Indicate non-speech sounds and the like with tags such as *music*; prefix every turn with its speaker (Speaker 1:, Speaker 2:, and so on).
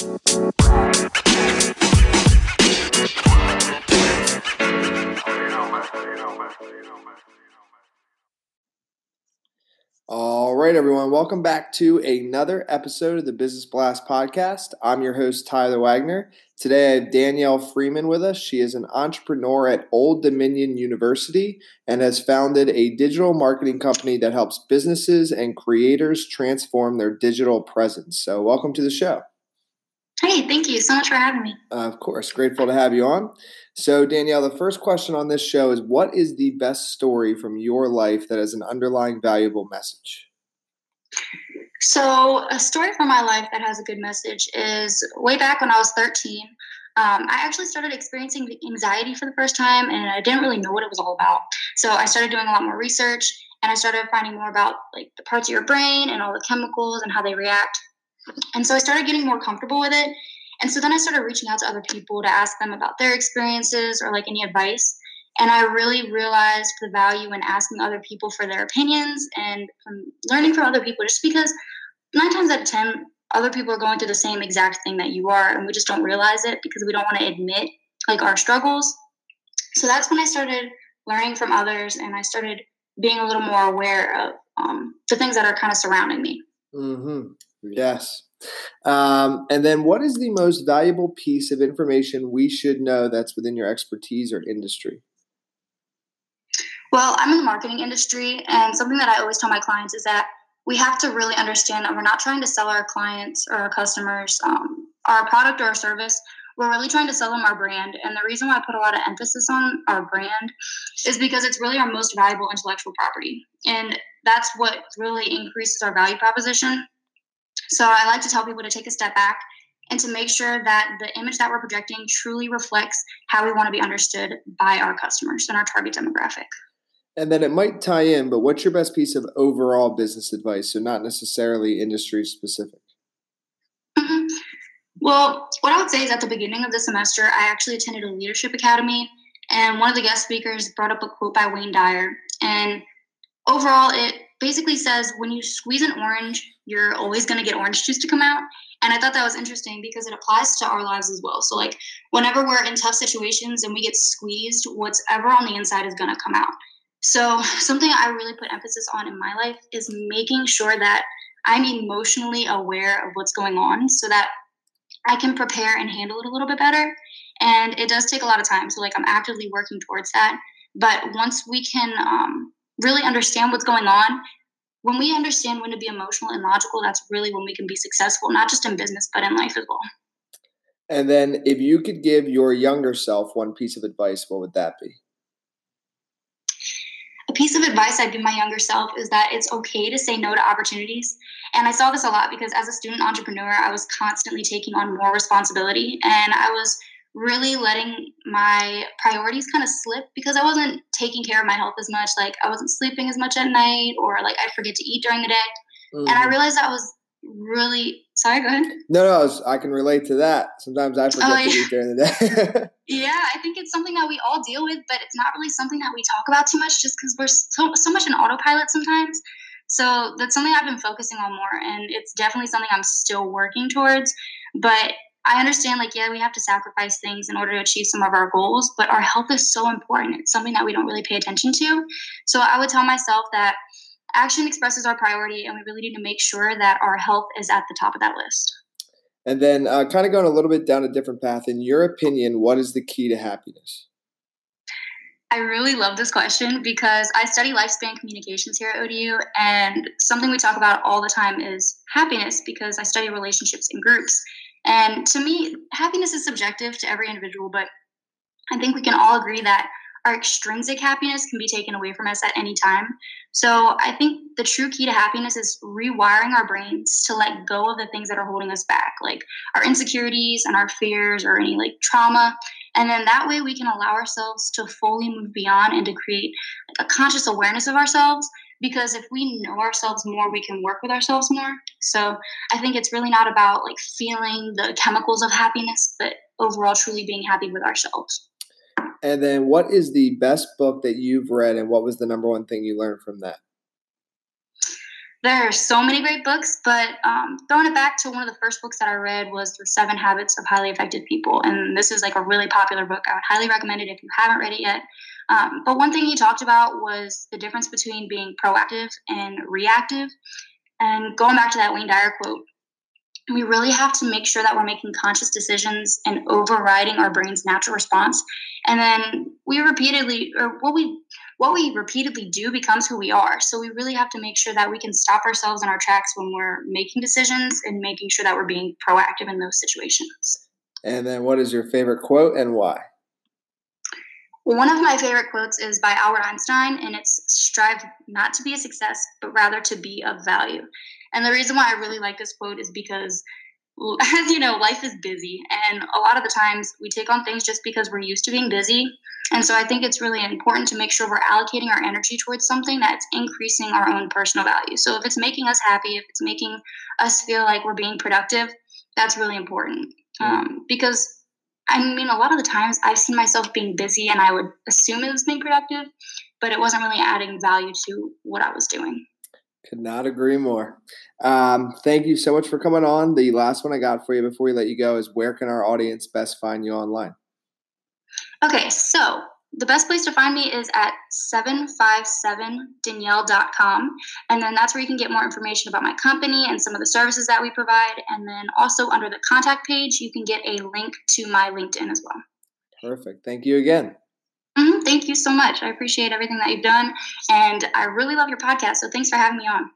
Speaker 1: All right, everyone. Welcome back to another episode of the Business Blast podcast. I'm your host, Tyler Wagner. Today, I have Danielle Freeman with us. She is an entrepreneur at Old Dominion University and has founded a digital marketing company that helps businesses and creators transform their digital presence. So, welcome to the show.
Speaker 2: Hey, thank you so much for having me.
Speaker 1: Uh, of course, grateful to have you on. So, Danielle, the first question on this show is What is the best story from your life that has an underlying valuable message?
Speaker 2: So, a story from my life that has a good message is way back when I was 13. Um, I actually started experiencing anxiety for the first time, and I didn't really know what it was all about. So, I started doing a lot more research, and I started finding more about like the parts of your brain and all the chemicals and how they react. And so, I started getting more comfortable with it. And so then I started reaching out to other people to ask them about their experiences or like any advice. And I really realized the value in asking other people for their opinions and from learning from other people just because nine times out of 10, other people are going through the same exact thing that you are. And we just don't realize it because we don't want to admit like our struggles. So that's when I started learning from others and I started being a little more aware of um, the things that are kind of surrounding me.
Speaker 1: Mm-hmm. Yes. Um, and then, what is the most valuable piece of information we should know that's within your expertise or industry?
Speaker 2: Well, I'm in the marketing industry, and something that I always tell my clients is that we have to really understand that we're not trying to sell our clients or our customers um, our product or our service. We're really trying to sell them our brand. And the reason why I put a lot of emphasis on our brand is because it's really our most valuable intellectual property. And that's what really increases our value proposition so I like to tell people to take a step back and to make sure that the image that we're projecting truly reflects how we want to be understood by our customers and our target demographic.
Speaker 1: And then it might tie in, but what's your best piece of overall business advice? So, not necessarily industry specific.
Speaker 2: Mm-hmm. Well, what I would say is at the beginning of the semester, I actually attended a leadership academy, and one of the guest speakers brought up a quote by Wayne Dyer. And overall, it basically says when you squeeze an orange, you're always going to get orange juice to come out. And I thought that was interesting because it applies to our lives as well. So, like, whenever we're in tough situations and we get squeezed, whatever on the inside is going to come out. So, something I really put emphasis on in my life is making sure that I'm emotionally aware of what's going on so that I can prepare and handle it a little bit better. And it does take a lot of time. So, like, I'm actively working towards that. But once we can um, really understand what's going on, when we understand when to be emotional and logical, that's really when we can be successful, not just in business, but in life as well.
Speaker 1: And then, if you could give your younger self one piece of advice, what would that be?
Speaker 2: A piece of advice I'd give my younger self is that it's okay to say no to opportunities. And I saw this a lot because as a student entrepreneur, I was constantly taking on more responsibility and I was really letting my priorities kind of slip because I wasn't taking care of my health as much. Like I wasn't sleeping as much at night, or like I forget to eat during the day. Mm-hmm. And I mm-hmm. realized that was really sorry. Go ahead.
Speaker 1: No, no, I, was, I can relate to that. Sometimes I forget oh, yeah. to eat during the day. *laughs*
Speaker 2: yeah, I think it's something that we all deal with, but it's not really something that we talk about too much, just because we're so so much in autopilot sometimes. So that's something I've been focusing on more, and it's definitely something I'm still working towards. But I understand, like, yeah, we have to sacrifice things in order to achieve some of our goals, but our health is so important. It's something that we don't really pay attention to. So I would tell myself that action expresses our priority, and we really need to make sure that our health is at the top of that list.
Speaker 1: And then, uh, kind of going a little bit down a different path, in your opinion, what is the key to happiness?
Speaker 2: I really love this question because I study lifespan communications here at ODU, and something we talk about all the time is happiness because I study relationships in groups. And to me, happiness is subjective to every individual, but I think we can all agree that our extrinsic happiness can be taken away from us at any time. So I think the true key to happiness is rewiring our brains to let go of the things that are holding us back, like our insecurities and our fears or any like trauma. And then that way we can allow ourselves to fully move beyond and to create a conscious awareness of ourselves because if we know ourselves more we can work with ourselves more so i think it's really not about like feeling the chemicals of happiness but overall truly being happy with ourselves
Speaker 1: and then what is the best book that you've read and what was the number one thing you learned from that
Speaker 2: there are so many great books, but um, throwing it back to one of the first books that I read was The Seven Habits of Highly Effective People. And this is like a really popular book. I would highly recommend it if you haven't read it yet. Um, but one thing he talked about was the difference between being proactive and reactive. And going back to that Wayne Dyer quote, we really have to make sure that we're making conscious decisions and overriding our brain's natural response. And then we repeatedly, or what we what we repeatedly do becomes who we are. So we really have to make sure that we can stop ourselves in our tracks when we're making decisions and making sure that we're being proactive in those situations.
Speaker 1: And then what is your favorite quote and why?
Speaker 2: One of my favorite quotes is by Albert Einstein, and it's strive not to be a success, but rather to be of value. And the reason why I really like this quote is because as *laughs* you know, life is busy. And a lot of the times we take on things just because we're used to being busy. And so I think it's really important to make sure we're allocating our energy towards something that's increasing our own personal value. So if it's making us happy, if it's making us feel like we're being productive, that's really important. Mm. Um, because I mean, a lot of the times I've seen myself being busy and I would assume it was being productive, but it wasn't really adding value to what I was doing.
Speaker 1: Could not agree more. Um, thank you so much for coming on. The last one I got for you before we let you go is where can our audience best find you online?
Speaker 2: Okay, so the best place to find me is at 757danielle.com. And then that's where you can get more information about my company and some of the services that we provide. And then also under the contact page, you can get a link to my LinkedIn as well.
Speaker 1: Perfect. Thank you again.
Speaker 2: Mm-hmm. Thank you so much. I appreciate everything that you've done. And I really love your podcast. So thanks for having me on.